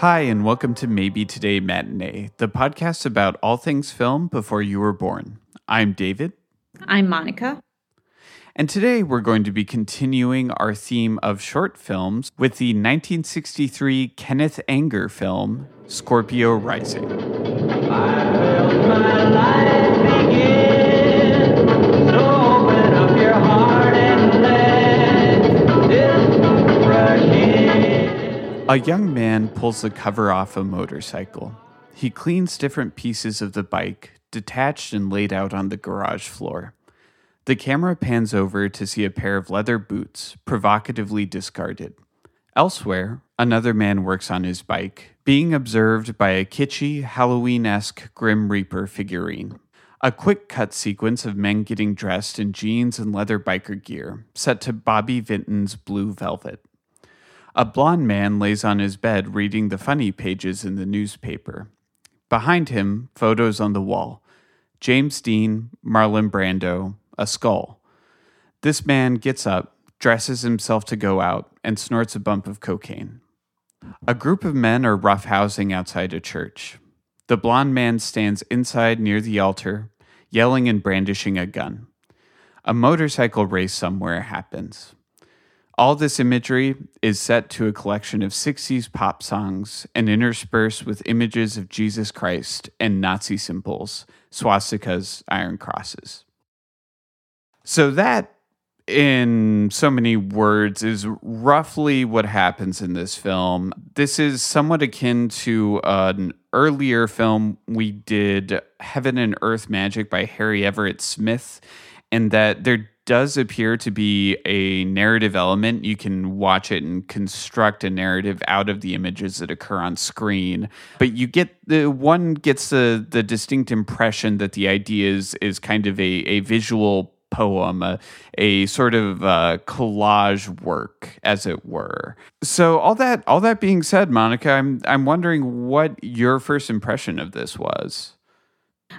Hi, and welcome to Maybe Today Matinee, the podcast about all things film before you were born. I'm David. I'm Monica. And today we're going to be continuing our theme of short films with the 1963 Kenneth Anger film, Scorpio Rising. A young man pulls the cover off a motorcycle. He cleans different pieces of the bike, detached and laid out on the garage floor. The camera pans over to see a pair of leather boots, provocatively discarded. Elsewhere, another man works on his bike, being observed by a kitschy, Halloween esque Grim Reaper figurine. A quick cut sequence of men getting dressed in jeans and leather biker gear, set to Bobby Vinton's Blue Velvet. A blond man lays on his bed reading the funny pages in the newspaper. Behind him, photos on the wall James Dean, Marlon Brando, a skull. This man gets up, dresses himself to go out, and snorts a bump of cocaine. A group of men are roughhousing outside a church. The blond man stands inside near the altar, yelling and brandishing a gun. A motorcycle race somewhere happens. All this imagery is set to a collection of 60s pop songs and interspersed with images of Jesus Christ and Nazi symbols, swastikas, iron crosses. So, that, in so many words, is roughly what happens in this film. This is somewhat akin to an earlier film we did, Heaven and Earth Magic by Harry Everett Smith, in that there does appear to be a narrative element. You can watch it and construct a narrative out of the images that occur on screen. But you get the one gets the the distinct impression that the idea is is kind of a, a visual poem, a, a sort of uh, collage work, as it were. So all that all that being said, Monica, I'm I'm wondering what your first impression of this was.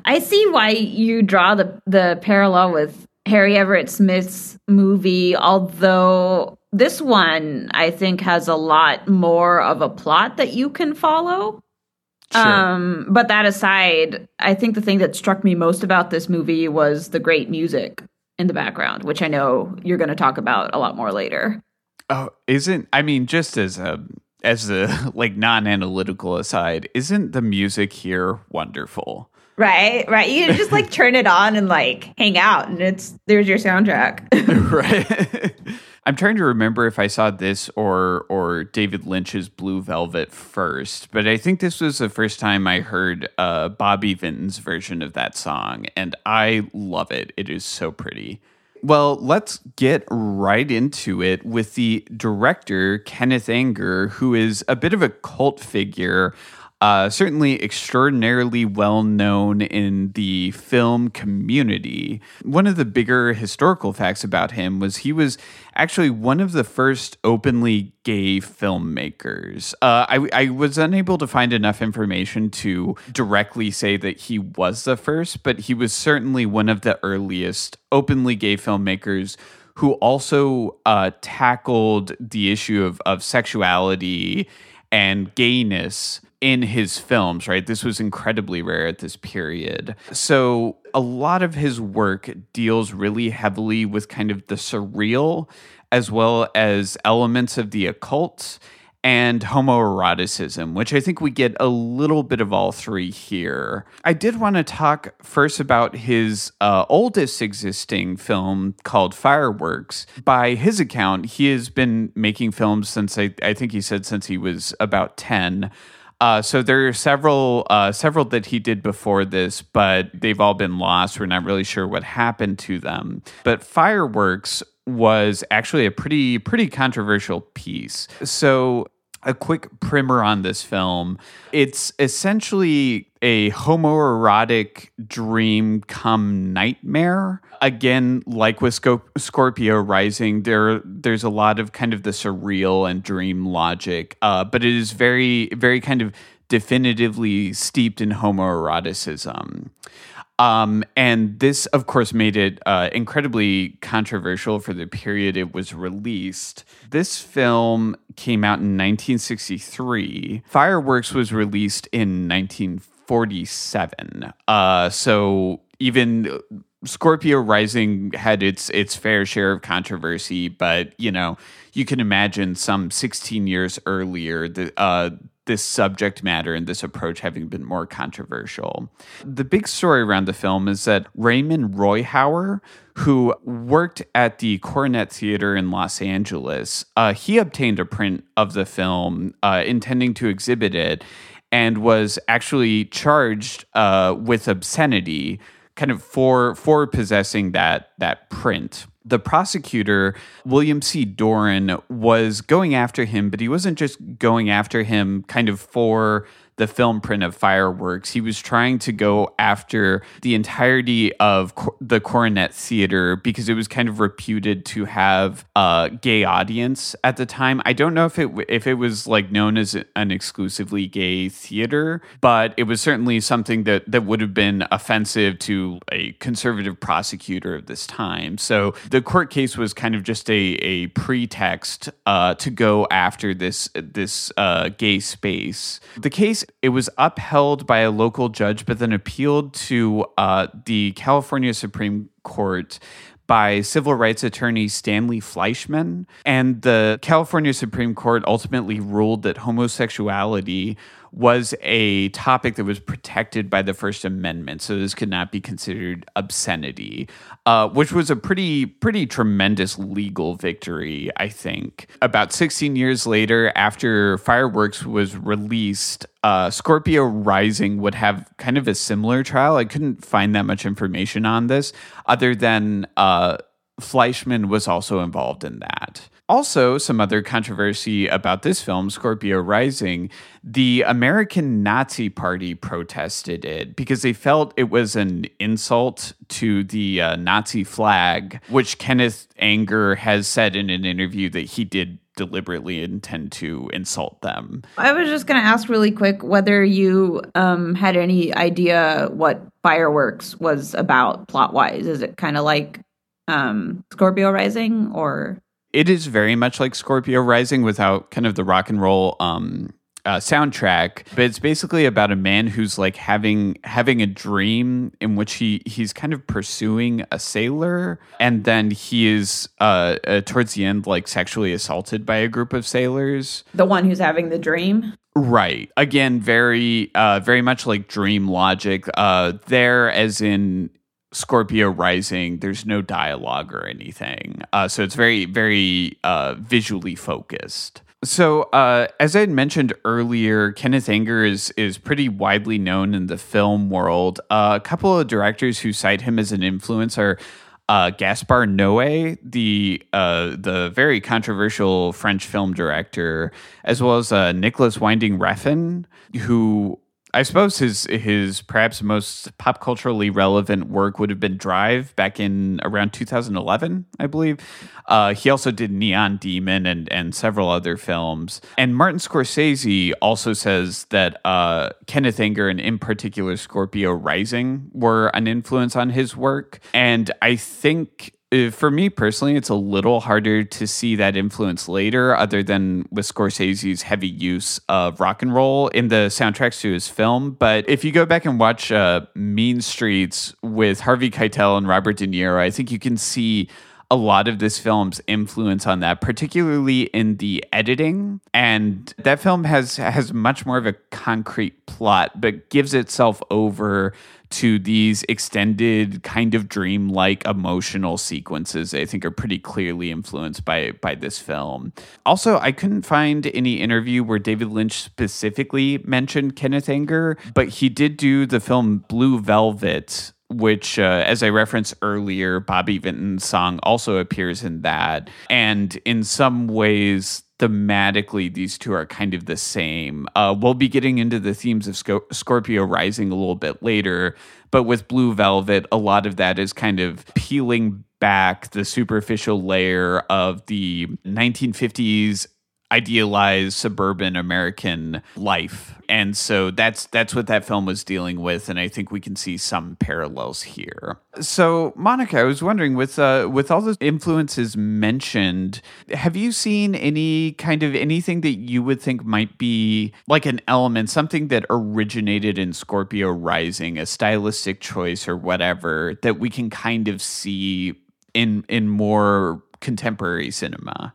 I see why you draw the the parallel with Harry Everett Smith's movie, although this one I think has a lot more of a plot that you can follow. Sure. Um, but that aside, I think the thing that struck me most about this movie was the great music in the background, which I know you're going to talk about a lot more later. Oh, isn't I mean just as a as a like non-analytical aside, isn't the music here wonderful? Right, right. You just like turn it on and like hang out, and it's there's your soundtrack. right. I'm trying to remember if I saw this or or David Lynch's Blue Velvet first, but I think this was the first time I heard uh, Bobby Vinton's version of that song, and I love it. It is so pretty. Well, let's get right into it with the director, Kenneth Anger, who is a bit of a cult figure uh, certainly extraordinarily well known in the film community. One of the bigger historical facts about him was he was actually one of the first openly gay filmmakers. Uh, I, I was unable to find enough information to directly say that he was the first, but he was certainly one of the earliest openly gay filmmakers who also uh, tackled the issue of, of sexuality and gayness in his films, right? This was incredibly rare at this period. So a lot of his work deals really heavily with kind of the surreal as well as elements of the occult and homoeroticism, which I think we get a little bit of all three here. I did want to talk first about his uh, oldest existing film called Fireworks. By his account, he has been making films since I, I think he said since he was about 10. Uh, so there are several uh, several that he did before this, but they've all been lost. We're not really sure what happened to them. But Fireworks was actually a pretty pretty controversial piece. So a quick primer on this film. It's essentially a homoerotic dream come nightmare. Again, like with Scorpio Rising, there there's a lot of kind of the surreal and dream logic, uh, but it is very very kind of definitively steeped in homoeroticism. Um, and this, of course, made it uh, incredibly controversial for the period it was released. This film came out in 1963. Fireworks was released in 1947. Uh, so even Scorpio Rising had its its fair share of controversy, but you know you can imagine some 16 years earlier the uh, this subject matter and this approach having been more controversial. The big story around the film is that Raymond Rohauer, who worked at the Coronet Theater in Los Angeles, uh, he obtained a print of the film uh, intending to exhibit it and was actually charged uh, with obscenity kind of for for possessing that that print the prosecutor, William C. Doran, was going after him, but he wasn't just going after him kind of for the film print of fireworks. He was trying to go after the entirety of the Coronet Theater because it was kind of reputed to have a gay audience at the time. I don't know if it if it was like known as an exclusively gay theater, but it was certainly something that that would have been offensive to a conservative prosecutor of this time. So the court case was kind of just a a pretext uh, to go after this this uh, gay space. The case it was upheld by a local judge, but then appealed to uh, the California Supreme Court by civil rights attorney Stanley Fleishman. And the California Supreme Court ultimately ruled that homosexuality was a topic that was protected by the First Amendment, so this could not be considered obscenity, uh, which was a pretty pretty tremendous legal victory, I think. About 16 years later, after Fireworks was released, uh, Scorpio Rising would have kind of a similar trial. I couldn't find that much information on this, other than uh, Fleishman was also involved in that. Also, some other controversy about this film, Scorpio Rising, the American Nazi Party protested it because they felt it was an insult to the uh, Nazi flag, which Kenneth Anger has said in an interview that he did deliberately intend to insult them. I was just going to ask really quick whether you um, had any idea what Fireworks was about plot wise. Is it kind of like um, Scorpio Rising or? It is very much like Scorpio Rising without kind of the rock and roll um, uh, soundtrack, but it's basically about a man who's like having having a dream in which he he's kind of pursuing a sailor, and then he is uh, uh, towards the end like sexually assaulted by a group of sailors. The one who's having the dream. Right. Again, very, uh, very much like dream logic. Uh, there, as in Scorpio Rising, there's no dialogue or anything. Uh, so it's very, very uh, visually focused. So, uh, as I had mentioned earlier, Kenneth Anger is is pretty widely known in the film world. Uh, a couple of directors who cite him as an influence are uh, Gaspar Noé, the uh, the very controversial French film director, as well as uh, Nicolas Winding Refn, who I suppose his his perhaps most pop culturally relevant work would have been Drive back in around 2011, I believe. Uh, he also did Neon Demon and and several other films. And Martin Scorsese also says that uh, Kenneth Anger and in particular Scorpio Rising were an influence on his work. And I think for me personally, it's a little harder to see that influence later, other than with Scorsese's heavy use of rock and roll in the soundtracks to his film. But if you go back and watch uh, Mean Streets with Harvey Keitel and Robert De Niro, I think you can see a lot of this film's influence on that, particularly in the editing. And that film has has much more of a concrete plot, but gives itself over to these extended kind of dreamlike emotional sequences I think are pretty clearly influenced by by this film. Also, I couldn't find any interview where David Lynch specifically mentioned Kenneth Anger, but he did do the film Blue Velvet which, uh, as I referenced earlier, Bobby Vinton's song also appears in that. And in some ways, thematically these two are kind of the same. Uh, we'll be getting into the themes of Sc- Scorpio Rising a little bit later, but with Blue Velvet, a lot of that is kind of peeling back the superficial layer of the 1950s idealized suburban American life. And so that's that's what that film was dealing with and I think we can see some parallels here. So Monica, I was wondering with uh with all the influences mentioned, have you seen any kind of anything that you would think might be like an element something that originated in Scorpio Rising, a stylistic choice or whatever that we can kind of see in in more contemporary cinema?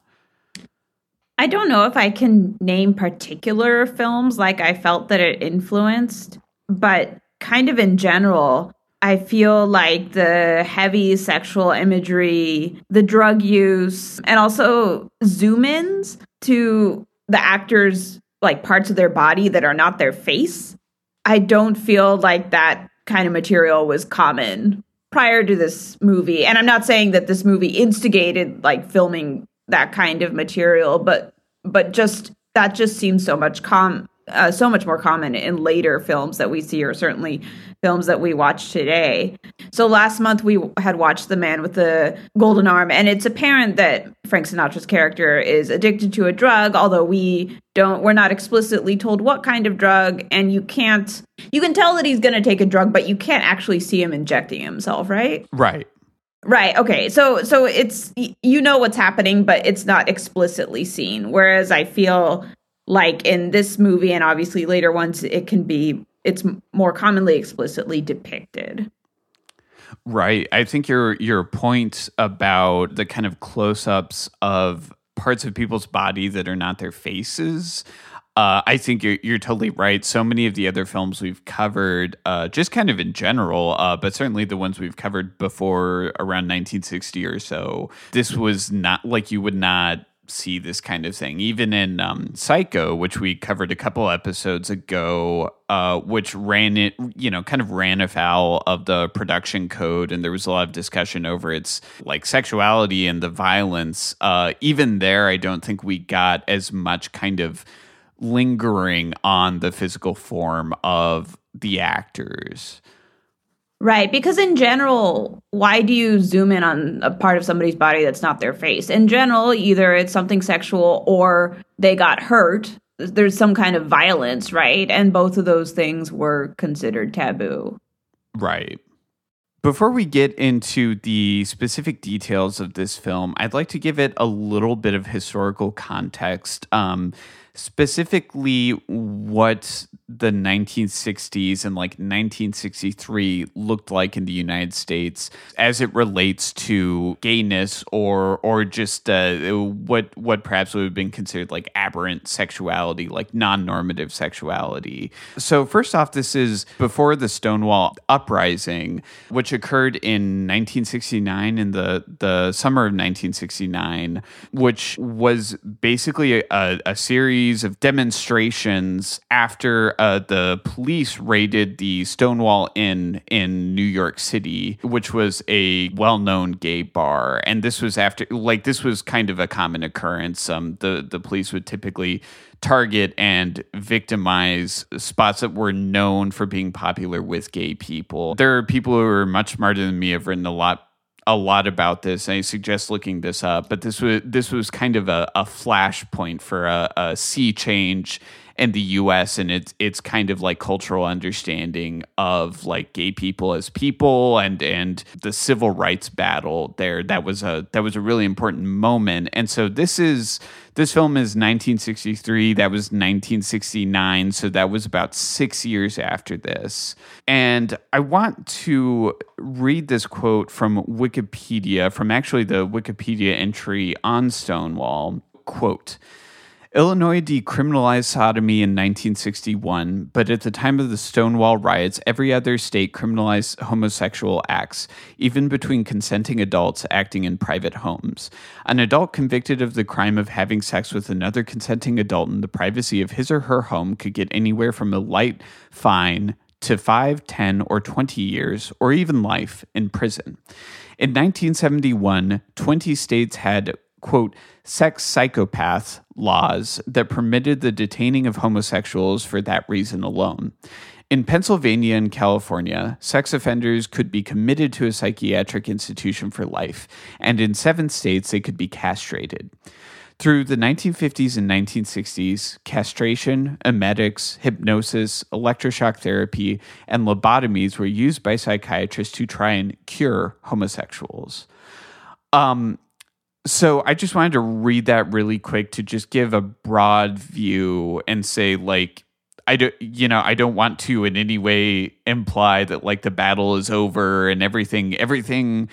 I don't know if I can name particular films like I felt that it influenced, but kind of in general, I feel like the heavy sexual imagery, the drug use, and also zoom ins to the actors' like parts of their body that are not their face. I don't feel like that kind of material was common prior to this movie. And I'm not saying that this movie instigated like filming that kind of material, but but just that just seems so much com uh, so much more common in later films that we see, or certainly films that we watch today. So last month we had watched The Man with the Golden Arm, and it's apparent that Frank Sinatra's character is addicted to a drug, although we don't, we're not explicitly told what kind of drug, and you can't, you can tell that he's going to take a drug, but you can't actually see him injecting himself, right? Right. Right. Okay. So so it's you know what's happening, but it's not explicitly seen. Whereas I feel like in this movie and obviously later ones, it can be it's more commonly explicitly depicted. Right. I think your your point about the kind of close-ups of parts of people's body that are not their faces uh, I think you're, you're totally right. So many of the other films we've covered, uh, just kind of in general, uh, but certainly the ones we've covered before around 1960 or so, this was not like you would not see this kind of thing. Even in um, Psycho, which we covered a couple episodes ago, uh, which ran it, you know, kind of ran afoul of the production code, and there was a lot of discussion over its like sexuality and the violence. Uh, even there, I don't think we got as much kind of lingering on the physical form of the actors. Right, because in general, why do you zoom in on a part of somebody's body that's not their face? In general, either it's something sexual or they got hurt. There's some kind of violence, right? And both of those things were considered taboo. Right. Before we get into the specific details of this film, I'd like to give it a little bit of historical context. Um, specifically what the 1960s and like 1963 looked like in the United States as it relates to gayness or or just uh, what what perhaps would have been considered like aberrant sexuality, like non-normative sexuality. So first off, this is before the Stonewall uprising, which occurred in 1969 in the the summer of 1969, which was basically a, a series series of demonstrations after uh, the police raided the Stonewall Inn in New York City, which was a well-known gay bar. And this was after, like, this was kind of a common occurrence. Um, the the police would typically target and victimize spots that were known for being popular with gay people. There are people who are much smarter than me have written a lot a lot about this. I suggest looking this up, but this was this was kind of a, a flashpoint for a, a sea change in the US and it's it's kind of like cultural understanding of like gay people as people and and the civil rights battle there that was a that was a really important moment. And so this is this film is 1963 that was 1969 so that was about 6 years after this. And I want to read this quote from Wikipedia from actually the Wikipedia entry on Stonewall. Quote Illinois decriminalized sodomy in 1961, but at the time of the Stonewall riots, every other state criminalized homosexual acts, even between consenting adults acting in private homes. An adult convicted of the crime of having sex with another consenting adult in the privacy of his or her home could get anywhere from a light fine to 5, 10, or 20 years, or even life in prison. In 1971, 20 states had quote, sex psychopath laws that permitted the detaining of homosexuals for that reason alone. In Pennsylvania and California, sex offenders could be committed to a psychiatric institution for life, and in seven states, they could be castrated. Through the 1950s and 1960s, castration, emetics, hypnosis, electroshock therapy, and lobotomies were used by psychiatrists to try and cure homosexuals. Um, so I just wanted to read that really quick to just give a broad view and say, like, I don't, you know, I don't want to in any way imply that like the battle is over and everything, everything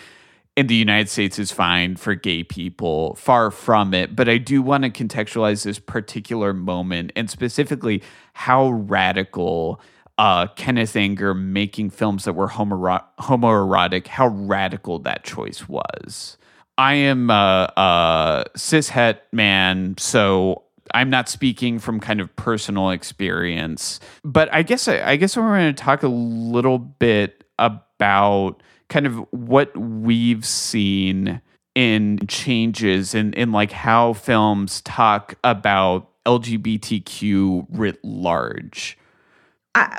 in the United States is fine for gay people. Far from it. But I do want to contextualize this particular moment and specifically how radical uh, Kenneth Anger making films that were homo- homoerotic, how radical that choice was. I am a, a cishet man, so I'm not speaking from kind of personal experience, but I guess I, I guess we're going to talk a little bit about kind of what we've seen in changes in in like how films talk about LGBTQ writ large.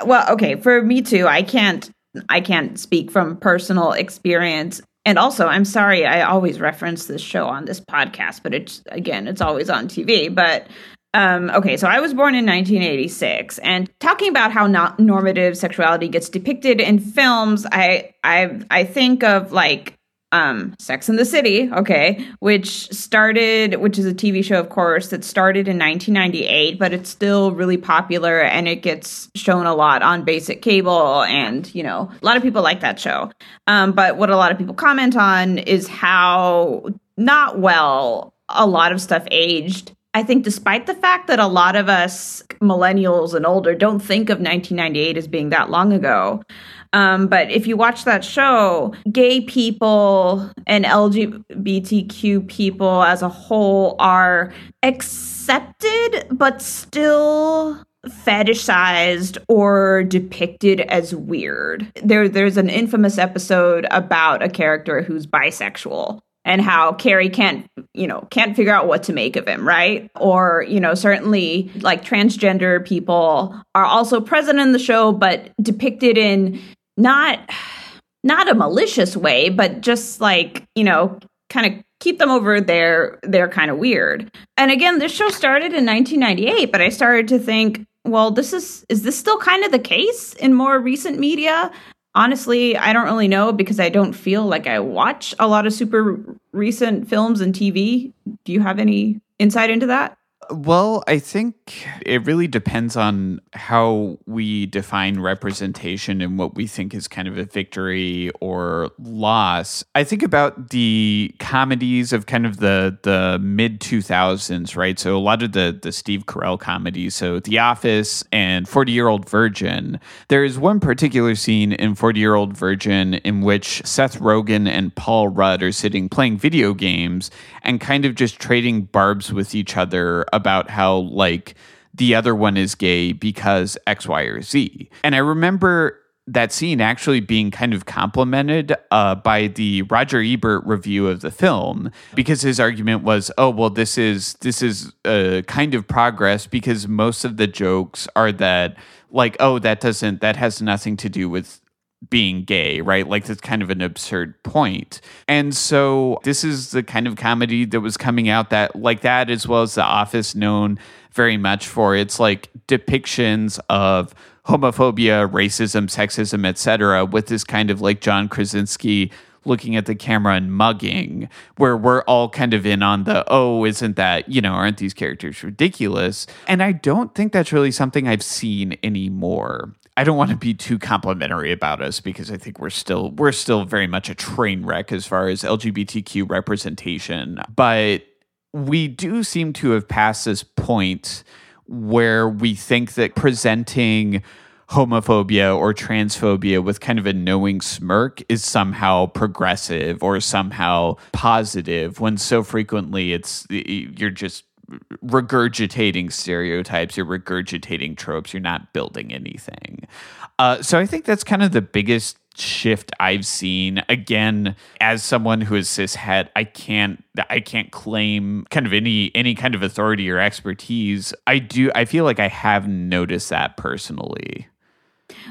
Well, okay, for me too. I can't I can't speak from personal experience. And also, I'm sorry, I always reference this show on this podcast, but it's again, it's always on TV. But um, okay, so I was born in 1986, and talking about how not normative sexuality gets depicted in films, I I I think of like um, Sex in the City, okay, which started, which is a TV show, of course, that started in 1998, but it's still really popular and it gets shown a lot on basic cable. And, you know, a lot of people like that show. Um, but what a lot of people comment on is how not well a lot of stuff aged I think despite the fact that a lot of us millennials and older don't think of 1998 as being that long ago, um, but if you watch that show, gay people and LGBTQ people as a whole are accepted, but still fetishized or depicted as weird. There, there's an infamous episode about a character who's bisexual and how Carrie can't, you know, can't figure out what to make of him, right? Or, you know, certainly like transgender people are also present in the show, but depicted in not not a malicious way, but just like, you know, kind of keep them over there. They're kind of weird. And again, this show started in 1998, but I started to think, well, this is is this still kind of the case in more recent media? honestly, I don't really know because I don't feel like I watch a lot of super recent films and TV. Do you have any insight into that? Well, I think it really depends on how we define representation and what we think is kind of a victory or loss. I think about the comedies of kind of the the mid 2000s, right? So a lot of the the Steve Carell comedies, so The Office and 40 Year Old Virgin. There is one particular scene in 40 Year Old Virgin in which Seth Rogen and Paul Rudd are sitting playing video games and kind of just trading barbs with each other about how like the other one is gay because X, Y, or Z. And I remember that scene actually being kind of complimented uh, by the Roger Ebert review of the film because his argument was, "Oh, well, this is this is a kind of progress because most of the jokes are that like, oh, that doesn't that has nothing to do with being gay, right? Like that's kind of an absurd point. And so this is the kind of comedy that was coming out that like that as well as The Office known very much for its like depictions of homophobia, racism, sexism, etc. with this kind of like John Krasinski looking at the camera and mugging where we're all kind of in on the oh isn't that you know aren't these characters ridiculous and i don't think that's really something i've seen anymore I don't want to be too complimentary about us because I think we're still we're still very much a train wreck as far as LGBTQ representation, but we do seem to have passed this point where we think that presenting homophobia or transphobia with kind of a knowing smirk is somehow progressive or somehow positive when so frequently it's you're just regurgitating stereotypes, you're regurgitating tropes, you're not building anything. Uh, so I think that's kind of the biggest shift I've seen. Again, as someone who is cishet, I can't I can't claim kind of any any kind of authority or expertise. I do I feel like I have noticed that personally.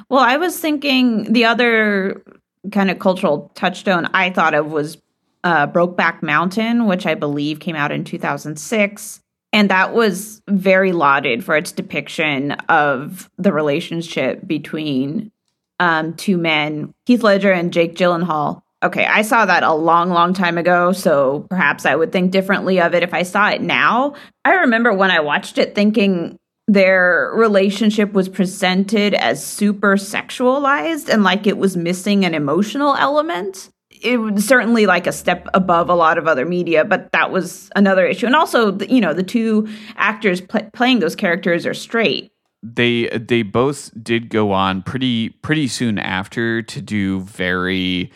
Well, I was thinking the other kind of cultural touchstone I thought of was uh, Brokeback Mountain, which I believe came out in 2006. And that was very lauded for its depiction of the relationship between um, two men, Heath Ledger and Jake Gyllenhaal. Okay, I saw that a long, long time ago, so perhaps I would think differently of it if I saw it now. I remember when I watched it thinking their relationship was presented as super sexualized and like it was missing an emotional element it was certainly like a step above a lot of other media, but that was another issue. And also, you know, the two actors pl- playing those characters are straight. They they both did go on pretty pretty soon after to do very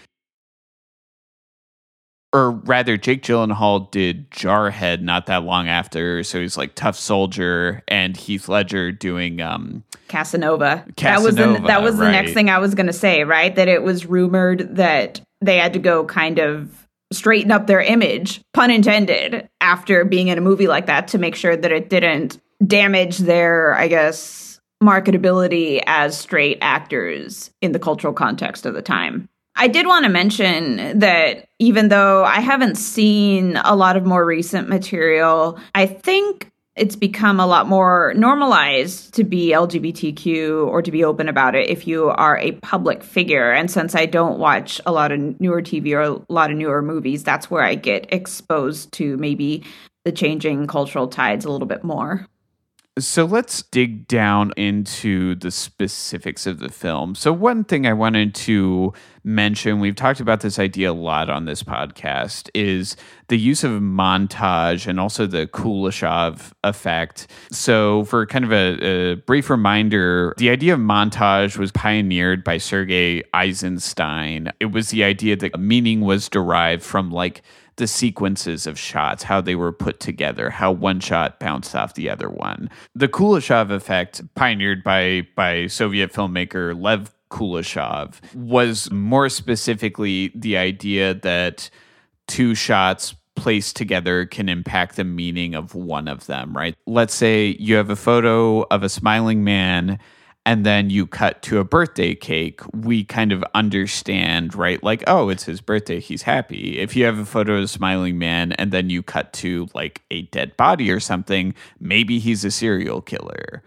or rather, Jake Gyllenhaal did Jarhead not that long after, so he's like tough soldier, and Heath Ledger doing um, Casanova. Casanova. That was the, that was the next thing I was going to say, right? That it was rumored that they had to go kind of straighten up their image, pun intended, after being in a movie like that to make sure that it didn't damage their, I guess, marketability as straight actors in the cultural context of the time. I did want to mention that even though I haven't seen a lot of more recent material, I think it's become a lot more normalized to be LGBTQ or to be open about it if you are a public figure. And since I don't watch a lot of newer TV or a lot of newer movies, that's where I get exposed to maybe the changing cultural tides a little bit more. So let's dig down into the specifics of the film. So, one thing I wanted to mention, we've talked about this idea a lot on this podcast, is the use of montage and also the Kuleshov effect. So, for kind of a, a brief reminder, the idea of montage was pioneered by Sergei Eisenstein. It was the idea that meaning was derived from like the sequences of shots, how they were put together, how one shot bounced off the other one. The Kuleshov effect, pioneered by by Soviet filmmaker Lev Kuleshov, was more specifically the idea that two shots placed together can impact the meaning of one of them, right? Let's say you have a photo of a smiling man and then you cut to a birthday cake, we kind of understand, right? Like, oh, it's his birthday, he's happy. If you have a photo of a smiling man and then you cut to like a dead body or something, maybe he's a serial killer.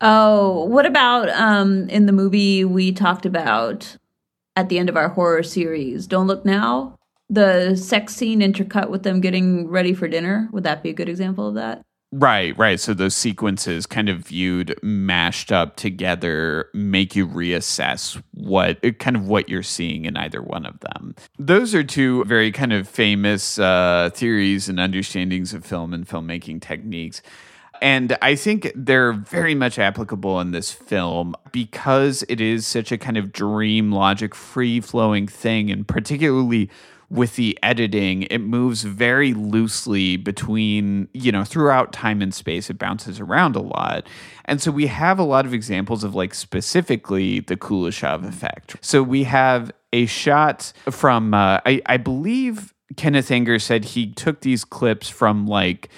Oh, what about um in the movie we talked about at the end of our horror series, Don't Look Now? The sex scene intercut with them getting ready for dinner. Would that be a good example of that? Right, right. So those sequences kind of viewed mashed up together make you reassess what kind of what you're seeing in either one of them. Those are two very kind of famous uh, theories and understandings of film and filmmaking techniques. And I think they're very much applicable in this film because it is such a kind of dream logic, free flowing thing, and particularly with the editing, it moves very loosely between, you know, throughout time and space. It bounces around a lot. And so we have a lot of examples of like specifically the Kuleshov effect. So we have a shot from, uh, I, I believe Kenneth Anger said he took these clips from like,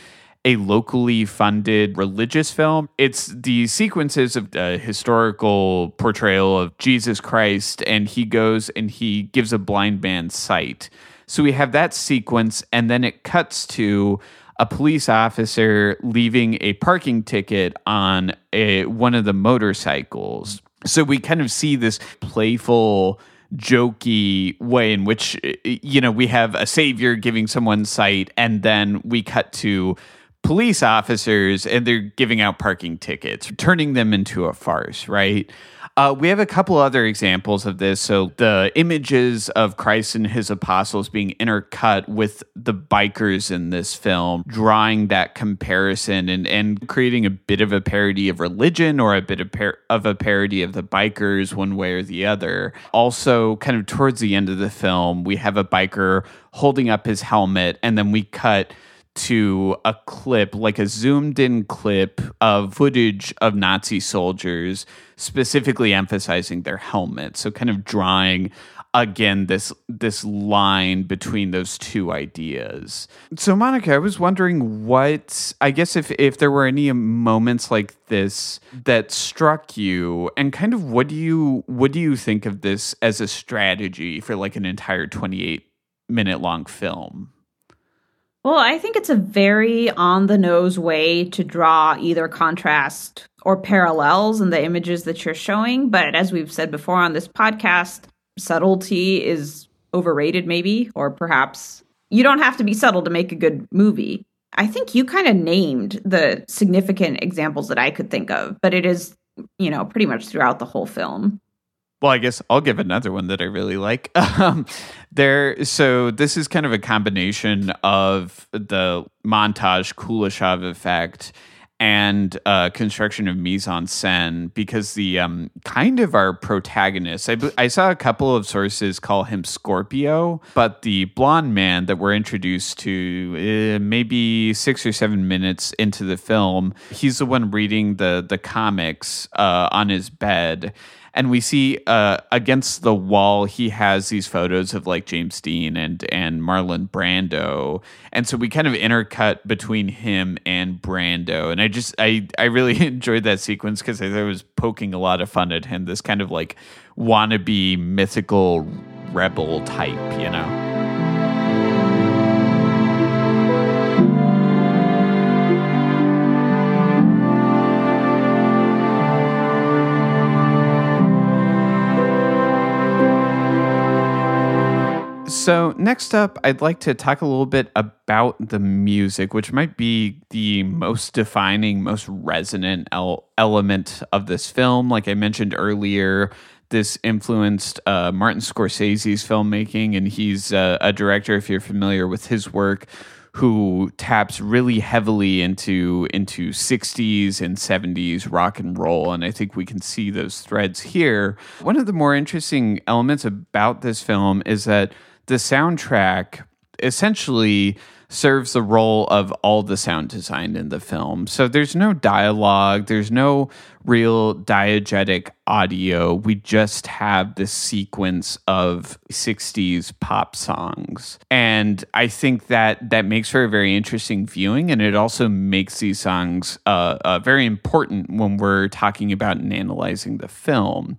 a locally funded religious film. It's the sequences of the historical portrayal of Jesus Christ, and he goes and he gives a blind man sight. So we have that sequence, and then it cuts to a police officer leaving a parking ticket on a, one of the motorcycles. So we kind of see this playful jokey way in which you know we have a savior giving someone sight and then we cut to police officers and they're giving out parking tickets, turning them into a farce, right? Uh, we have a couple other examples of this. So the images of Christ and his apostles being intercut with the bikers in this film, drawing that comparison and, and creating a bit of a parody of religion or a bit of, par- of a parody of the bikers one way or the other. Also, kind of towards the end of the film, we have a biker holding up his helmet and then we cut to a clip, like a zoomed in clip of footage of Nazi soldiers, specifically emphasizing their helmets. So kind of drawing again this this line between those two ideas. So Monica, I was wondering what I guess if if there were any moments like this that struck you and kind of what do you what do you think of this as a strategy for like an entire 28 minute long film. Well, I think it's a very on the nose way to draw either contrast or parallels in the images that you're showing. But as we've said before on this podcast, subtlety is overrated, maybe, or perhaps you don't have to be subtle to make a good movie. I think you kind of named the significant examples that I could think of, but it is, you know, pretty much throughout the whole film. Well, I guess I'll give another one that I really like. Um, there, so this is kind of a combination of the montage Kuleshov effect and uh, construction of mise en scène because the um, kind of our protagonist, I, I saw a couple of sources call him Scorpio, but the blonde man that we're introduced to uh, maybe six or seven minutes into the film, he's the one reading the the comics uh, on his bed and we see uh, against the wall he has these photos of like James Dean and and Marlon Brando, and so we kind of intercut between him and Brando, and I just I I really enjoyed that sequence because I was poking a lot of fun at him, this kind of like wannabe mythical rebel type, you know. So, next up, I'd like to talk a little bit about the music, which might be the most defining, most resonant el- element of this film. Like I mentioned earlier, this influenced uh, Martin Scorsese's filmmaking, and he's uh, a director, if you're familiar with his work, who taps really heavily into into 60s and 70s rock and roll and I think we can see those threads here. One of the more interesting elements about this film is that the soundtrack essentially serves the role of all the sound design in the film. So there's no dialogue, there's no real diegetic audio. We just have this sequence of 60s pop songs. And I think that that makes for a very interesting viewing and it also makes these songs uh, uh, very important when we're talking about and analyzing the film.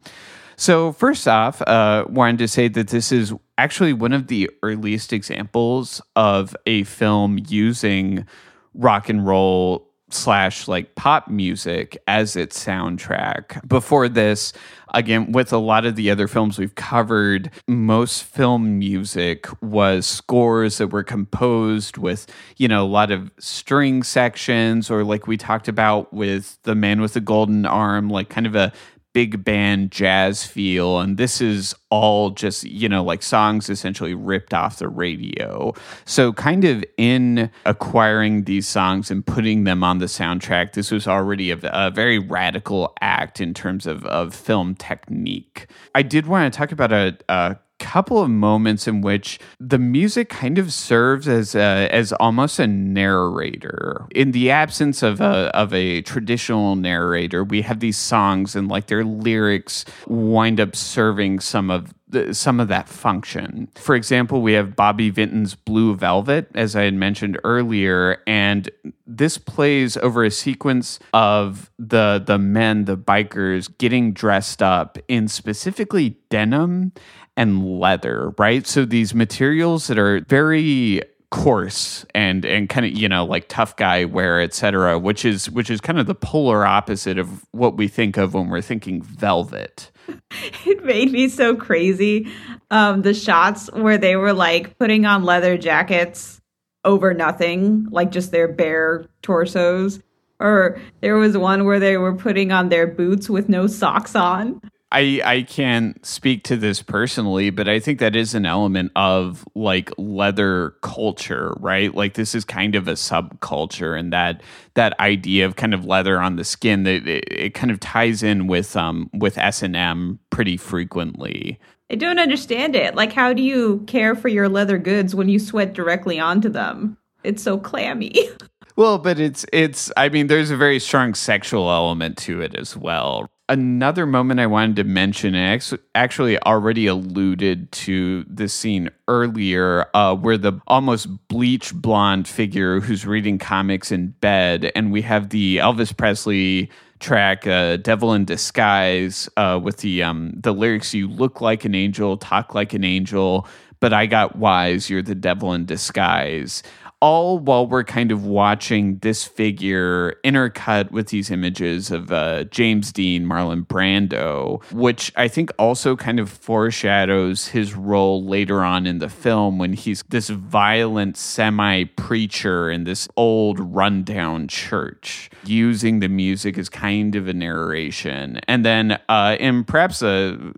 So, first off, uh, wanted to say that this is actually one of the earliest examples of a film using rock and roll slash like pop music as its soundtrack. Before this, again, with a lot of the other films we've covered, most film music was scores that were composed with, you know, a lot of string sections, or like we talked about with The Man with the Golden Arm, like kind of a big band jazz feel and this is all just you know like songs essentially ripped off the radio. So kind of in acquiring these songs and putting them on the soundtrack this was already a, a very radical act in terms of, of film technique. I did want to talk about a, a couple of moments in which the music kind of serves as a, as almost a narrator. In the absence of a of a traditional narrator, we have these songs and like their lyrics wind up serving some of some of that function. For example, we have Bobby Vinton's Blue Velvet, as I had mentioned earlier, and this plays over a sequence of the the men, the bikers, getting dressed up in specifically denim and leather, right? So these materials that are very coarse and and kind of you know like tough guy wear etc which is which is kind of the polar opposite of what we think of when we're thinking velvet. It made me so crazy. Um the shots where they were like putting on leather jackets over nothing like just their bare torsos. Or there was one where they were putting on their boots with no socks on I I can't speak to this personally, but I think that is an element of like leather culture, right? Like this is kind of a subculture, and that that idea of kind of leather on the skin that it, it kind of ties in with um with S and M pretty frequently. I don't understand it. Like, how do you care for your leather goods when you sweat directly onto them? It's so clammy. Well, but it's it's I mean there's a very strong sexual element to it as well another moment I wanted to mention, and actually already alluded to this scene earlier, uh, where the almost bleach blonde figure who's reading comics in bed, and we have the Elvis Presley track uh, "Devil in Disguise" uh, with the um, the lyrics "You look like an angel, talk like an angel." but I got wise, you're the devil in disguise all while we're kind of watching this figure intercut with these images of uh, James Dean, Marlon Brando, which I think also kind of foreshadows his role later on in the film when he's this violent semi preacher in this old rundown church, using the music as kind of a narration. And then, uh, in perhaps a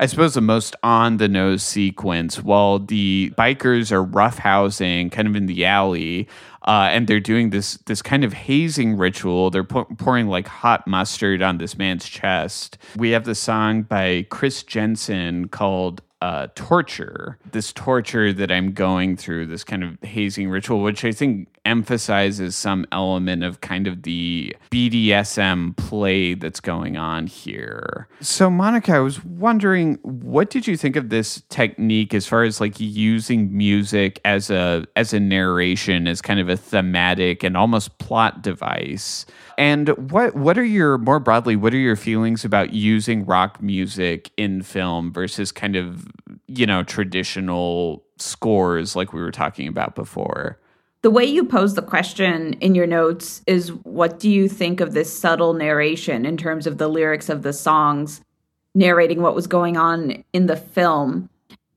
I suppose the most on the nose sequence while the bikers are roughhousing kind of in the alley uh, and they're doing this this kind of hazing ritual. They're pouring like hot mustard on this man's chest. We have the song by Kris Jensen called uh, torture, this torture that I'm going through, this kind of hazing ritual, which I think emphasizes some element of kind of the BDSM play that's going on here. So, Monica, I was wondering, what did you think of this technique as far as like using music as a as a narration, as kind of a thematic and almost plot device? And what what are your more broadly, what are your feelings about using rock music in film versus kind of, you know, traditional scores like we were talking about before? The way you pose the question in your notes is what do you think of this subtle narration in terms of the lyrics of the songs narrating what was going on in the film?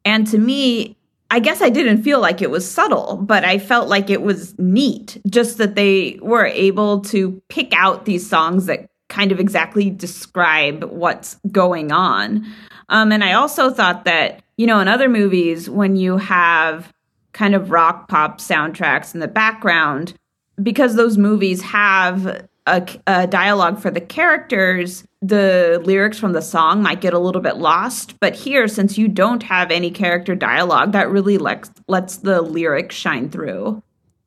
And to me, I guess I didn't feel like it was subtle, but I felt like it was neat, just that they were able to pick out these songs that kind of exactly describe what's going on. Um, and I also thought that, you know, in other movies, when you have kind of rock pop soundtracks in the background, because those movies have a, a, dialogue for the characters, the lyrics from the song might get a little bit lost. But here, since you don't have any character dialogue, that really lets, lets the lyrics shine through.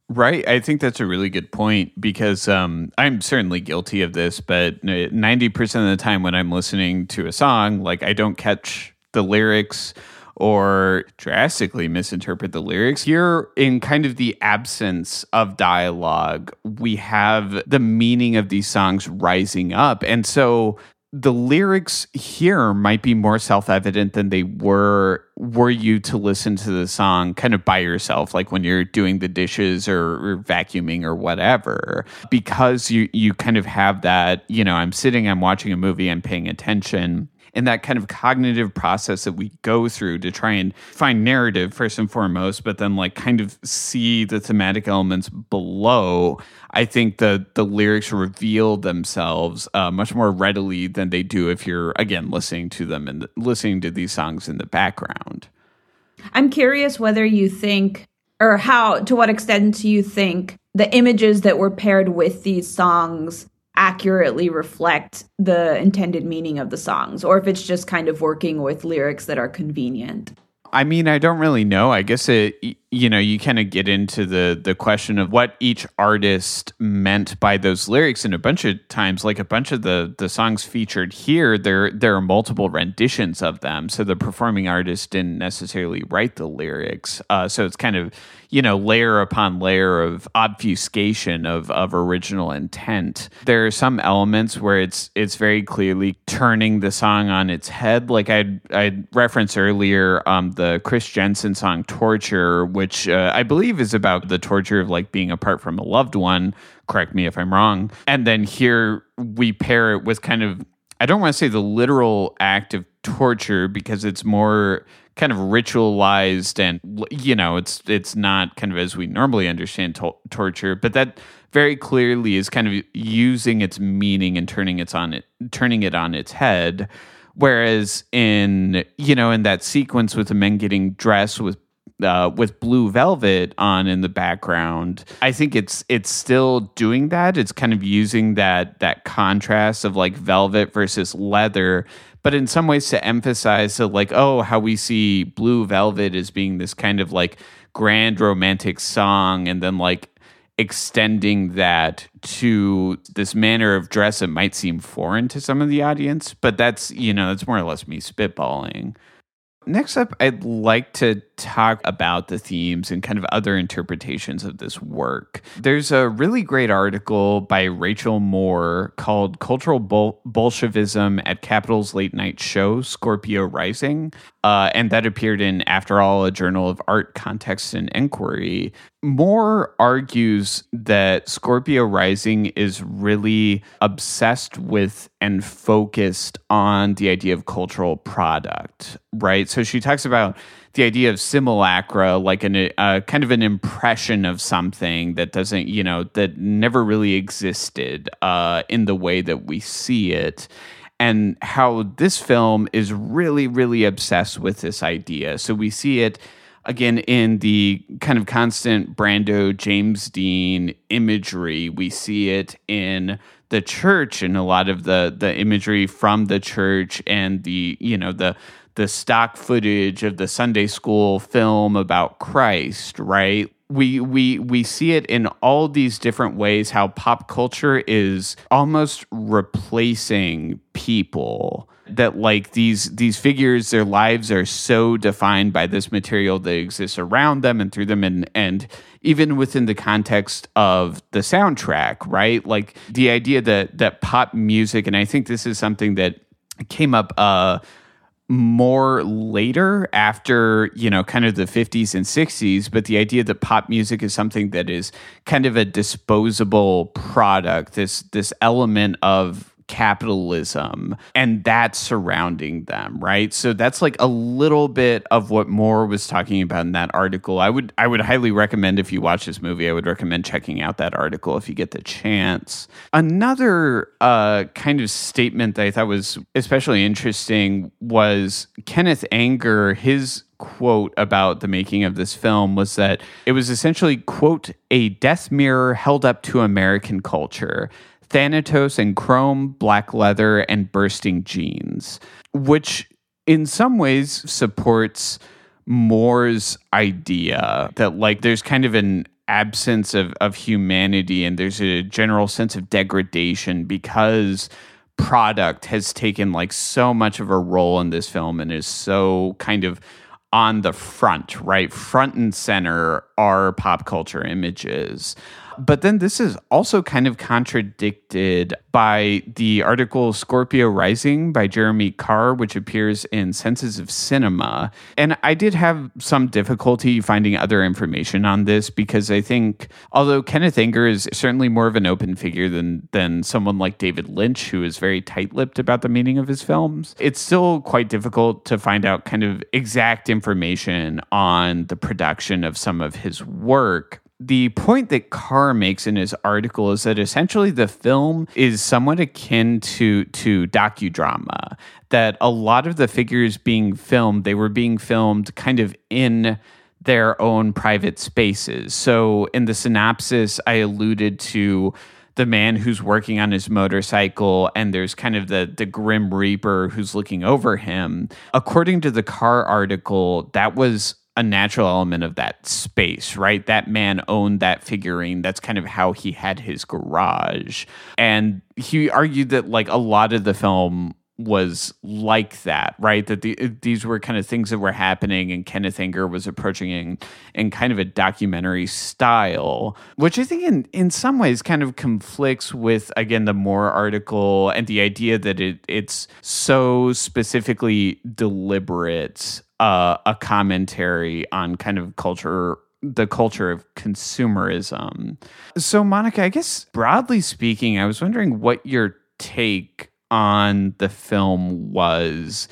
Right. I think that's a really good point because um, I'm certainly guilty of this, but 90% of the time when I'm listening to a song, like I don't catch the lyrics or drastically misinterpret the lyrics. Here, in kind of the absence of dialogue, we have the meaning of these songs rising up. And so the lyrics here might be more self-evident than they were were you to listen to the song kind of by yourself like when you're doing the dishes or, or, vacuuming or whatever because you you kind of have that you know I'm sitting I'm watching a movie I'm paying attention and that kind of cognitive process that we go through to try and find narrative first and foremost, but then like kind of see the thematic elements below. I think the the lyrics reveal themselves uh, much more readily than they do if you're again listening to them and listening to these songs in the background. I'm curious whether you think or how to what extent do you think the images that were paired with these songs accurately reflect the intended meaning of the songs or if it's just kind of working with lyrics that are convenient. I mean, I don't really know. I guess it you know, you kind of get into the the question of what each artist meant by those lyrics and a bunch of times like a bunch of the the songs featured here there there are multiple renditions of them. So the performing artist didn't necessarily write the lyrics. Uh, so it's kind of you know layer upon layer of obfuscation of of original intent there are some elements where it's it's very clearly turning the song on its head like i i referenced earlier um the kris jensen song torture which uh, i believe is about the torture of like being apart from a loved one. Correct me if i'm wrong. And then here we pair it with kind of i don't want to say the literal act of torture because it's more kind of ritualized and you know it's it's not kind of as we normally understand to- torture but that very clearly is kind of using its meaning and turning its on it turning it on its head. Whereas in you know in that sequence with the men getting dressed with uh, with blue velvet on in the background. I think it's it's still doing that. It's kind of using that that contrast of like velvet versus leather but in some ways to emphasize so like oh how we see blue velvet as being this kind of like grand romantic song and then like extending that to this manner of dress that might seem foreign to some of the audience but that's you know that's more or less me spitballing. Next up i'd like to talk about the themes and kind of other interpretations of this work. There's a really great article by Rachel Moore called Cultural Bol- Bolshevism at Capital's Late Night Show, Scorpio Rising. Uh, and that appeared in Afterall, a journal of art, context, and inquiry. Moore argues that Scorpio Rising is really obsessed with and focused on the idea of cultural product, right? So she talks about the idea of simulacra, like an, a uh, kind of an impression of something that doesn't, you know, that never really existed uh, in the way that we see it and how this film is really, really obsessed with this idea. So we see it again in the kind of constant Brando, James Dean imagery. We see it in the church and a lot of the the imagery from the church and the you know the the stock footage of the Sunday school film about Christ, right? we we we see it in all these different ways how pop culture is almost replacing people that like these these figures their lives are so defined by this material that exists around them and through them and and even within the context of the soundtrack right like the idea that that pop music and i think this is something that came up uh more later after you know kind of the 50s and 60s but the idea that pop music is something that is kind of a disposable product this this element of capitalism and that surrounding them right? So that's like a little bit of what moore was talking about in that article. I would i would highly recommend if you watch this movie i would recommend checking out that article if you get the chance. Another uh, kind of statement that i thought was especially interesting was kenneth anger his quote about the making of this film was that it was essentially quote a death mirror held up to american culture Thanatos and chrome, black leather, and bursting jeans, which in some ways supports Moore's idea that like there's kind of an absence of, of humanity and there's a general sense of degradation because product has taken like so much of a role in this film and is so kind of on the front, right? Front and center are pop culture images. But then this is also kind of contradicted by the article Scorpio Rising by Jeremy Carr, which appears in Senses of Cinema. And I did have some difficulty finding other information on this because I think, although Kenneth Anger is certainly more of an open figure than, than someone like David Lynch, who is very tight lipped about the meaning of his films, it's still quite difficult to find out kind of exact information on the production of some of his work the point that Carr makes in his article is that essentially the film is somewhat akin to to docudrama. That a lot of the figures being filmed, they were being filmed kind of in their own private spaces. So in the synopsis, I alluded to the man who's working on his motorcycle and there's kind of the the grim reaper who's looking over him according to the Carr article that was a natural element of that space, right? That man owned that figurine. That's kind of how he had his garage. And he argued that like a lot of the film was like that, right? That the, these were kind of things that were happening, and Kenneth Anger was approaching in, in kind of a documentary style, which I think in, in some ways kind of conflicts with, again, the Moore article and the idea that it it's so specifically deliberate uh, a commentary on kind of culture the culture of consumerism. So, Monica, I guess broadly speaking, I was wondering what your take on the film was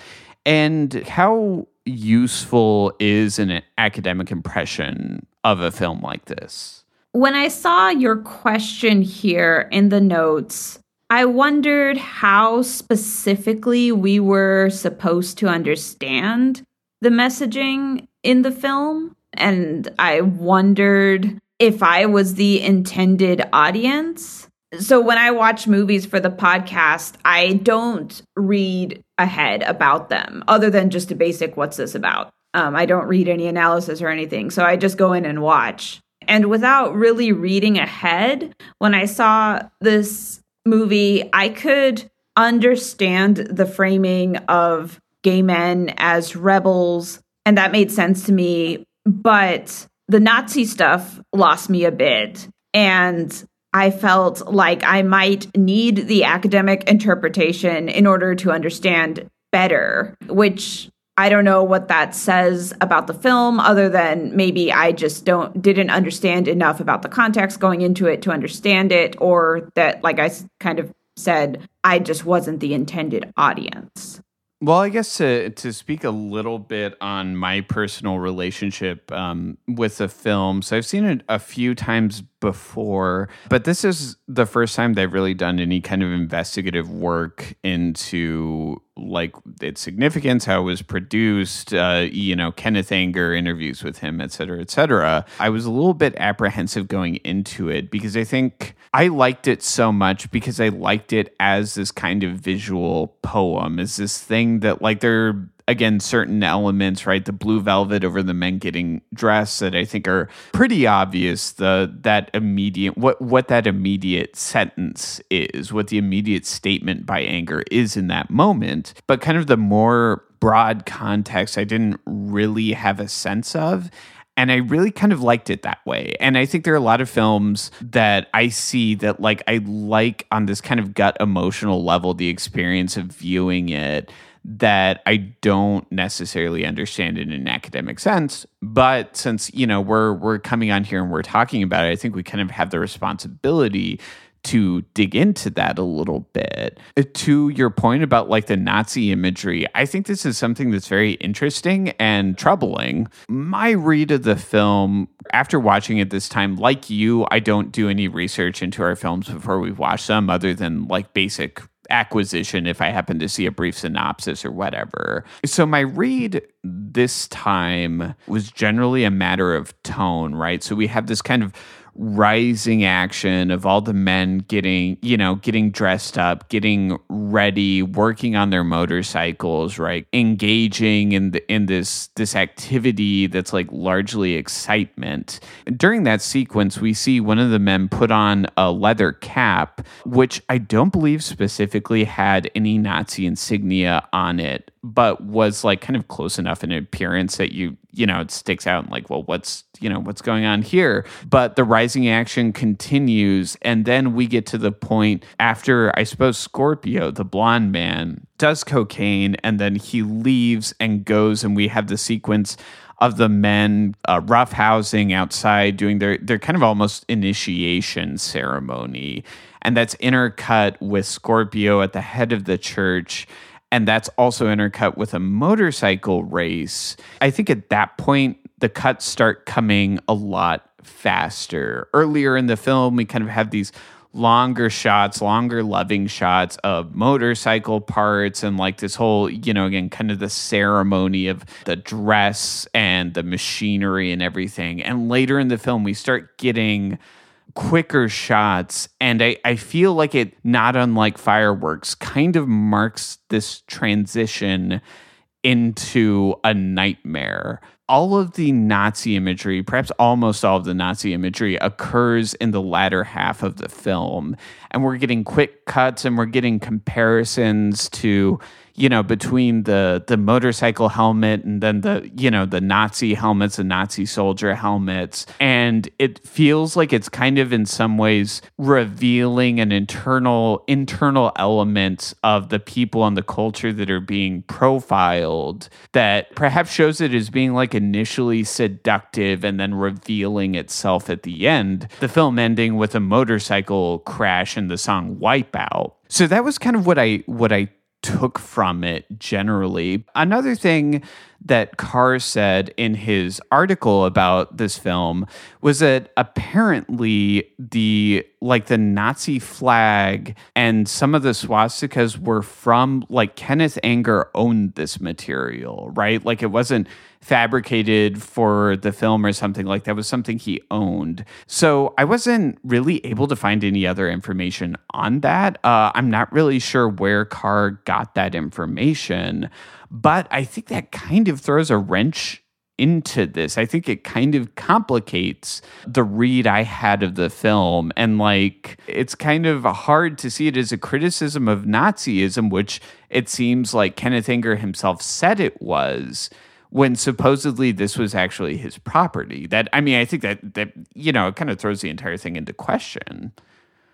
and how useful is an academic impression of a film like this? When I saw your question here in the notes, I wondered how specifically we were supposed to understand the messaging in the film. And I wondered if I was the intended audience. So when I watch movies for the podcast, I don't read ahead about them other than just a basic what's this about. Um, I don't read any analysis or anything. So I just go in and watch. And without really reading ahead, when I saw this movie, I could understand the framing of gay men as rebels and that made sense to me. But the Nazi stuff lost me a bit. And I felt like I might need the academic interpretation in order to understand better, which I don't know what that says about the film other than maybe I just don't didn't understand enough about the context going into it to understand it or that like I kind of said I just wasn't the intended audience. Well, I guess to to speak a little bit on my personal relationship um, with the film, so I've seen it a few times before, but this is the first time they've really done any kind of investigative work into like its significance, how it was produced, uh, you know, Kenneth Anger interviews with him, et cetera, et cetera. I was a little bit apprehensive going into it because I think I liked it so much because I liked it as this kind of visual poem, as this thing that like there again certain elements right the blue velvet over the men getting dressed that i think are pretty obvious the that immediate what what that immediate sentence is what the immediate statement by anger is in that moment but kind of the more broad context i didn't really have a sense of and I really kind of liked it that way. And I think there are a lot of films that I see that like I like on this kind of gut emotional level the experience of viewing it that I don't necessarily understand in an academic sense. But since, you know, we're we're coming on here and we're talking about it, I think we kind of have the responsibility to dig into that a little bit. Uh, to your point about like the Nazi imagery, I think this is something that's very interesting and troubling. My read of the film after watching it this time, like you, I don't do any research into our films before we watch them other than like basic acquisition if I happen to see a brief synopsis or whatever. So my read this time was generally a matter of tone, right? So we have this kind of rising action of all the men getting, you know, getting dressed up, getting ready, working on their motorcycles, right? Engaging in the, in this this activity that's like largely excitement. During that sequence, we see one of the men put on a leather cap, which I don't believe specifically had any Nazi insignia on it but was like kind of close enough in appearance that you you know it sticks out and like well what's you know what's going on here? But the rising action continues and then we get to the point after i suppose scorpio the blonde man does cocaine and then he leaves and goes and we have the sequence of the men uh, roughhousing outside doing their their kind of almost initiation ceremony. And that's intercut with scorpio at the head of the church and that's also intercut with a motorcycle race. I think at that point, the cuts start coming a lot faster. Earlier in the film, we kind of have these longer shots, longer loving shots of motorcycle parts and like this whole, you know, again, kind of the ceremony of the dress and the machinery and everything. And later in the film, we start getting quicker shots. And I, I feel like it, not unlike fireworks, kind of marks this transition into a nightmare. All of the Nazi imagery, perhaps almost all of the Nazi imagery, occurs in the latter half of the film. And we're getting quick cuts and we're getting comparisons to you know, between the the motorcycle helmet and then the you know the Nazi helmets, the Nazi soldier helmets, and it feels like it's kind of in some ways revealing an internal internal elements of the people and the culture that are being profiled that perhaps shows it as being like initially seductive and then revealing itself at the end. The film ending with a motorcycle crash and the song Wipeout. So that was kind of what I what I took from it generally. Another thing that Carr said in his article about this film was that apparently the like the Nazi flag and some of the swastikas were from like Kenneth Anger owned this material, right? Like it wasn't fabricated for the film or something like that was something he owned. So I wasn't really able to find any other information on that. Uh, I'm not really sure where Carr got that information, but I think that kind of throws a wrench into this. I think it kind of complicates the read I had of the film. And like, it's kind of hard to see it as a criticism of Nazism, which it seems like Kenneth Anger himself said it was when supposedly this was actually his property. That I mean, I think that that you know, it kind of throws the entire thing into question.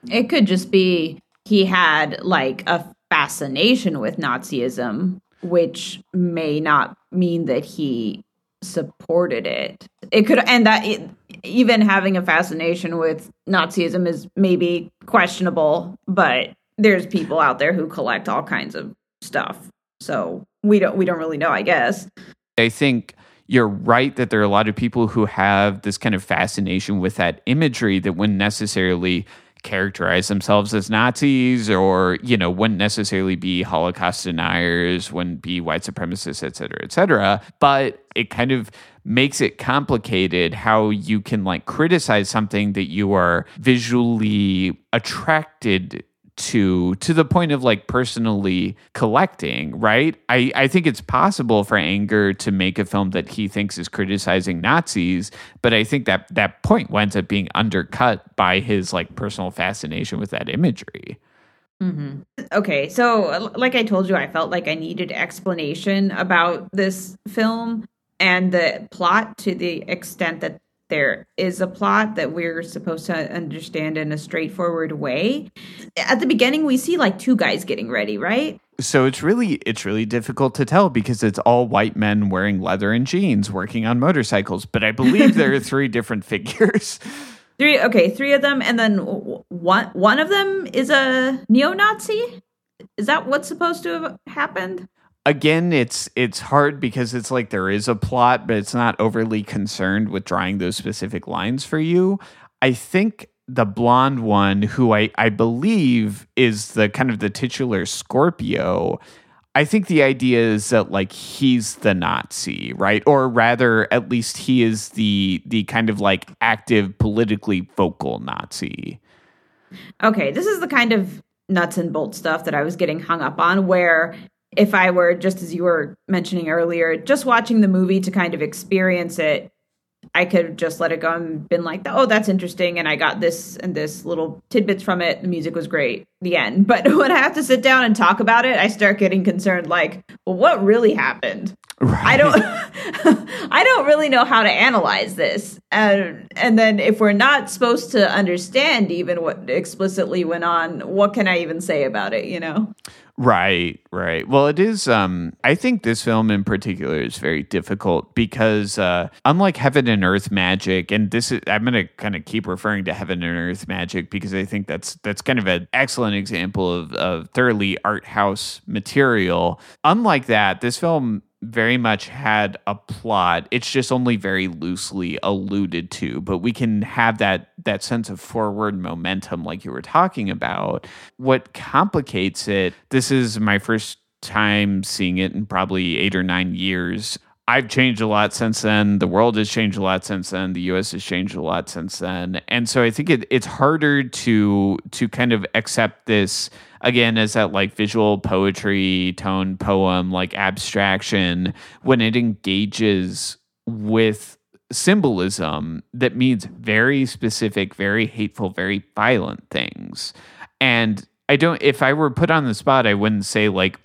It could just be he had like a fascination with Nazism, which may not mean that he supported it. It could, and that it, even having a fascination with Nazism is maybe questionable, but there's people out there who collect all kinds of stuff. So we don't we don't really know, I guess. I think you're right that there are a lot of people who have this kind of fascination with that imagery that wouldn't necessarily characterize themselves as Nazis or, you know, wouldn't necessarily be Holocaust deniers, wouldn't be white supremacists, et cetera, et cetera. But it kind of makes it complicated how you can like criticize something that you are visually attracted to to the point of like personally collecting right i i think it's possible for anger to make a film that he thinks is criticizing nazis but i think that that point winds up being undercut by his like personal fascination with that imagery mm-hmm. okay so like i told you i felt like i needed explanation about this film and the plot to the extent that there is a plot that we're supposed to understand in a straightforward way. At the beginning, we see like two guys getting ready, right? So it's really it's really difficult to tell because it's all white men wearing leather and jeans working on motorcycles. But I believe there are three different figures. Three, okay, three of them, and then one one of them is a neo-Nazi. Is that what's supposed to have happened? again it's it's hard because it's like there is a plot but it's not overly concerned with drawing those specific lines for you i think the blonde one who i i believe is the kind of the titular scorpio i think the idea is that like he's the nazi right? Or rather at least he is the the kind of like active politically vocal nazi. Okay this is the kind of nuts and bolts stuff that I was getting hung up on where if I were just as you were mentioning earlier, just watching the movie to kind of experience it, I could have just let it go and been like, oh, that's interesting. And I got this and this little tidbits from it. The music was great. The end. But when I have to sit down and talk about it, I start getting concerned like, well, what really happened? Right. I don't I don't really know how to analyze this. And and then if we're not supposed to understand even what explicitly went on, what can I even say about it, you know? Right, right. Well, it is. Um, I think this film in particular is very difficult because, uh, unlike Heaven and Earth Magic, and this is, I'm going to kind of keep referring to Heaven and Earth Magic because I think that's that's kind of an excellent example of, of thoroughly art house material. Unlike that, this film very much had a plot. It's just only very loosely alluded to, but we can have that that sense of forward momentum like you were talking about. What complicates it, this is my first time seeing it in probably 8 or 9 years. I've changed a lot since then. The world has changed a lot since then. The US has changed a lot since then. And so I think it, it's harder to to kind of accept this again as that like visual poetry tone poem like abstraction when it engages with symbolism that means very specific very hateful very violent things and i don't if i were put on the spot i wouldn't say like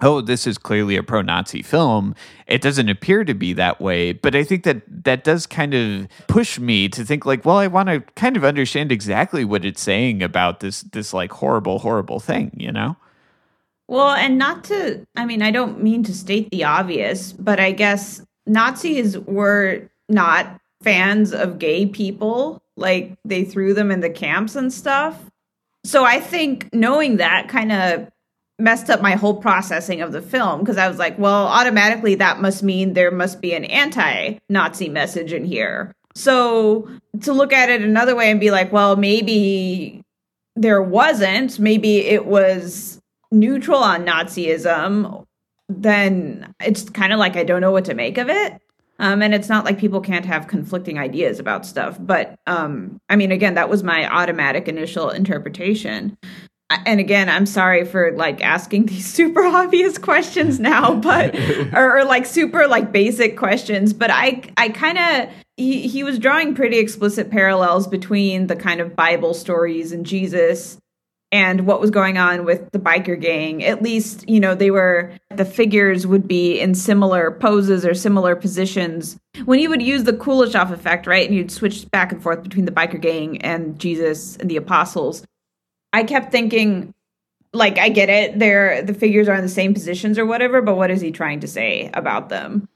oh, this is clearly a pro Nazi film. It doesn't appear to be that way. But I think that that does kind of push me to think like, well, I want to kind of understand exactly what it's saying about this this like horrible, horrible thing, you know? Well, and not to I mean, I don't mean to state the obvious, but I guess Nazis were not fans of gay people. Like they threw them in the camps and stuff. So I think knowing that kind of messed up my whole processing of the film because I was like, well, automatically that must mean there must be an anti Nazi message in here. So to look at it another way and be like, well, maybe there wasn't, maybe it was neutral on Nazism, then it's kind of like I don't know what to make of it. Um, and it's not like people can't have conflicting ideas about stuff. But um, I mean, again, that was my automatic initial interpretation and again i'm sorry for like asking these super obvious questions now but or, or, like super like basic questions but i i kind of he, he was drawing pretty explicit parallels between the kind of bible stories and jesus and what was going on with the biker gang. At least, you know, they were, the figures would be in similar poses or similar positions. When you would use the Kuleshov effect, right, and you'd switch back and forth between the biker gang and Jesus and the apostles, I kept thinking, like, I get it, they're, the figures are in the same positions or whatever, but what is he trying to say about them?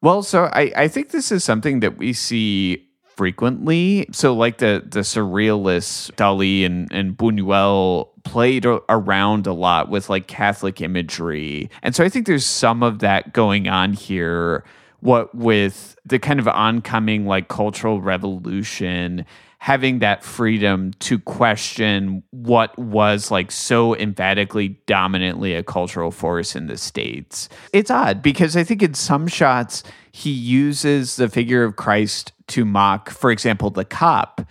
Well, so I, I think this is something that we see frequently. So, like the the surrealists, Dali and and Buñuel played around a lot with like Catholic imagery, and so I think there's some of that going on here. What with the kind of oncoming like cultural revolution having that freedom to question what was like so emphatically dominantly a cultural force in the states. It's odd because I think in some shots he uses the figure of Christ to mock, for example, the cop.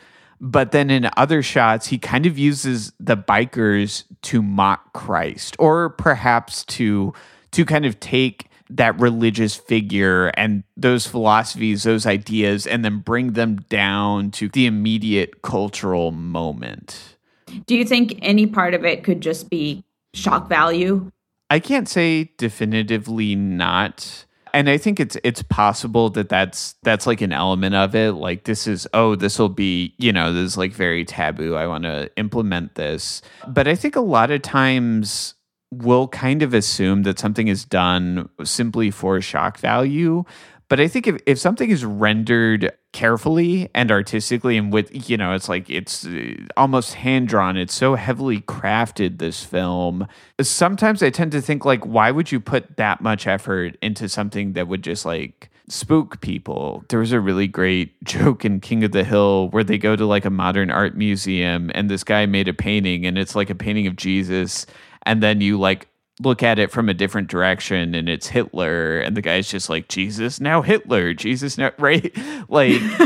But then in other shots, he kind of uses the bikers to mock Christ, or perhaps to to kind of take that religious figure and those philosophies, those ideas, and then bring them down to the immediate cultural moment. Do you think any part of it could just be shock value? I can't say definitively not. And I think it's it's possible that that's that's like an element of it. Like this is oh this will be you know this is like very taboo. I want to implement this, but I think a lot of times will kind of assume that something is done simply for shock value. But I think if, if something is rendered carefully and artistically and with, you know, it's like it's uh, almost hand drawn, it's so heavily crafted, this film. Sometimes I tend to think, like, why would you put that much effort into something that would just like spook people. There was a really great joke in King of the Hill where they go to like a modern art museum and this guy made a painting and it's like a painting of Jesus and then you like look at it from a different direction and it's Hitler and the guy's just like Jesus now Hitler Jesus now right? Like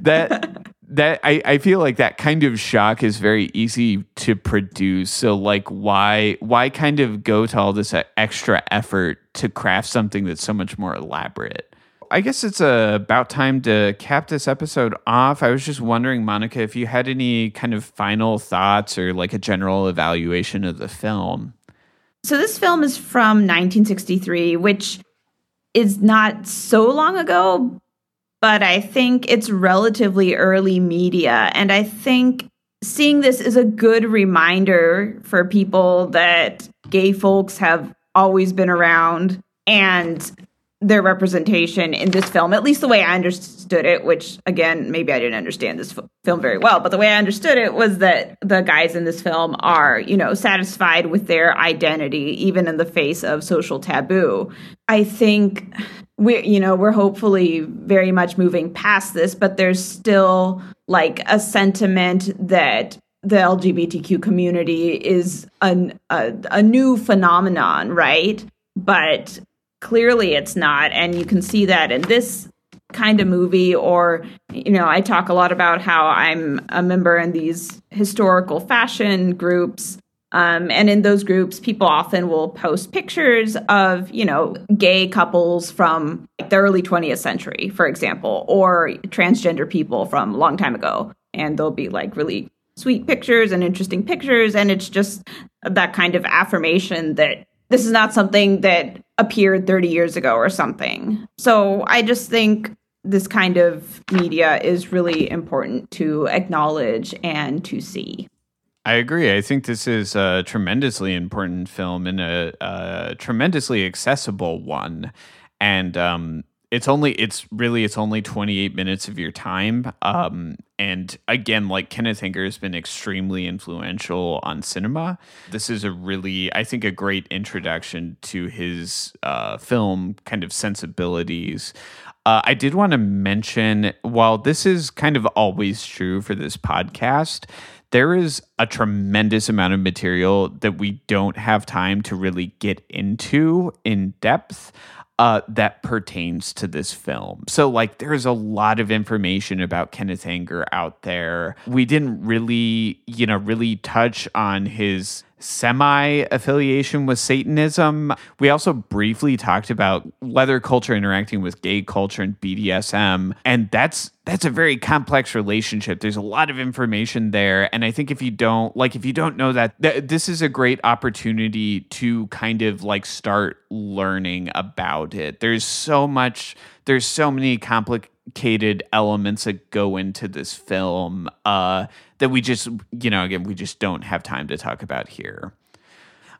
that that I, I feel like that kind of shock is very easy to produce. So like why why kind of go to all this uh, extra effort to craft something that's so much more elaborate I guess it's uh, about time to cap this episode off. I was just wondering, Monica, if you had any kind of final thoughts or like a general evaluation of the film. So, this film is from 1963, which is not so long ago, but I think it's relatively early media. And I think seeing this is a good reminder for people that gay folks have always been around and their representation in this film, at least the way I understood it, which again, maybe I didn't understand this f- film very well, but the way I understood it was that the guys in this film are, you know, satisfied with their identity, even in the face of social taboo. I think we, you know, we're hopefully very much moving past this, but there's still like a sentiment that the LGBTQ community is an, a, a new phenomenon, right? But clearly it's not and you can see that in this kind of movie or you know i talk a lot about how i'm a member in these historical fashion groups um, and in those groups people often will post pictures of you know gay couples from the early 20th century for example or transgender people from a long time ago and they'll be like really sweet pictures and interesting pictures and it's just that kind of affirmation that this is not something that appeared 30 years ago or something. So I just think this kind of media is really important to acknowledge and to see. I agree. I think this is a tremendously important film and a, a tremendously accessible one. And um, it's only it's really it's only 28 minutes of your time. Um and again like kenneth anger has been extremely influential on cinema. This is a really i think a great introduction to his uh film kind of sensibilities. Uh, I did want to mention while this is kind of always true for this podcast, there is a tremendous amount of material that we don't have time to really get into in depth uh, that pertains to this film. So, like, there's a lot of information about Kenneth Anger out there. We didn't really, you know, really touch on his semi affiliation with Satanism. We also briefly talked about leather culture interacting with gay culture and BDSM, and that's that's a very complex relationship. There's a lot of information there, and I think if you don't like if you don't know that th- this is a great opportunity to kind of like start learning about it. There's so much there's so many complicated elements that go into this film uh, that we just, you know, again, we just don't have time to talk about here.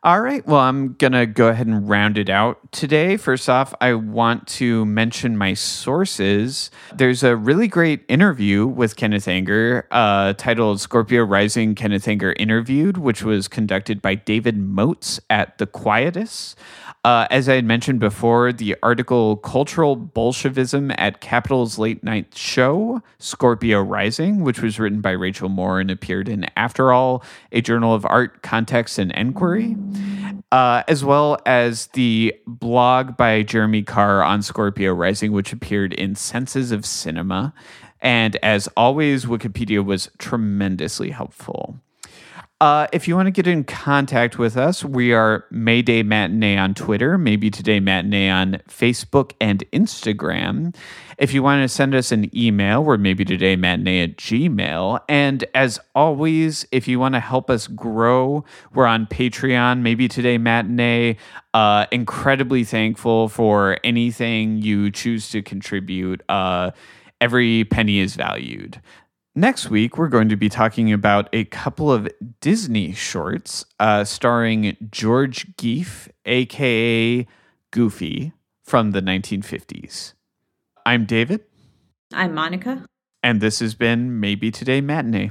All right. Well, I'm going to go ahead and round it out today. First off, I want to mention my sources. There's a really great interview with Kenneth Anger uh, titled Scorpio Rising Kenneth Anger Interviewed, which was conducted by David Moats at The Quietus. Uh, as I had mentioned before, the article Cultural Bolshevism at Capital's Late Night Show, Scorpio Rising, which was written by Rachel Moore and appeared in Afterall, a journal of art, context, and enquiry, uh, as well as the blog by Jeremy Carr on Scorpio Rising, which appeared in Senses of Cinema. And as always, Wikipedia was tremendously helpful. Uh, if you want to get in contact with us, we are Mayday Matinee on Twitter, maybe today Matinee on Facebook and Instagram. If you want to send us an email, we're maybe today matinee at Gmail. And as always, if you want to help us grow, we're on Patreon, maybe today matinee. Uh, incredibly thankful for anything you choose to contribute. Uh, every penny is valued. Next week, we're going to be talking about a couple of Disney shorts uh, starring George Geef, aka Goofy, from the 1950s. I'm David. I'm Monica. And this has been Maybe Today Matinee.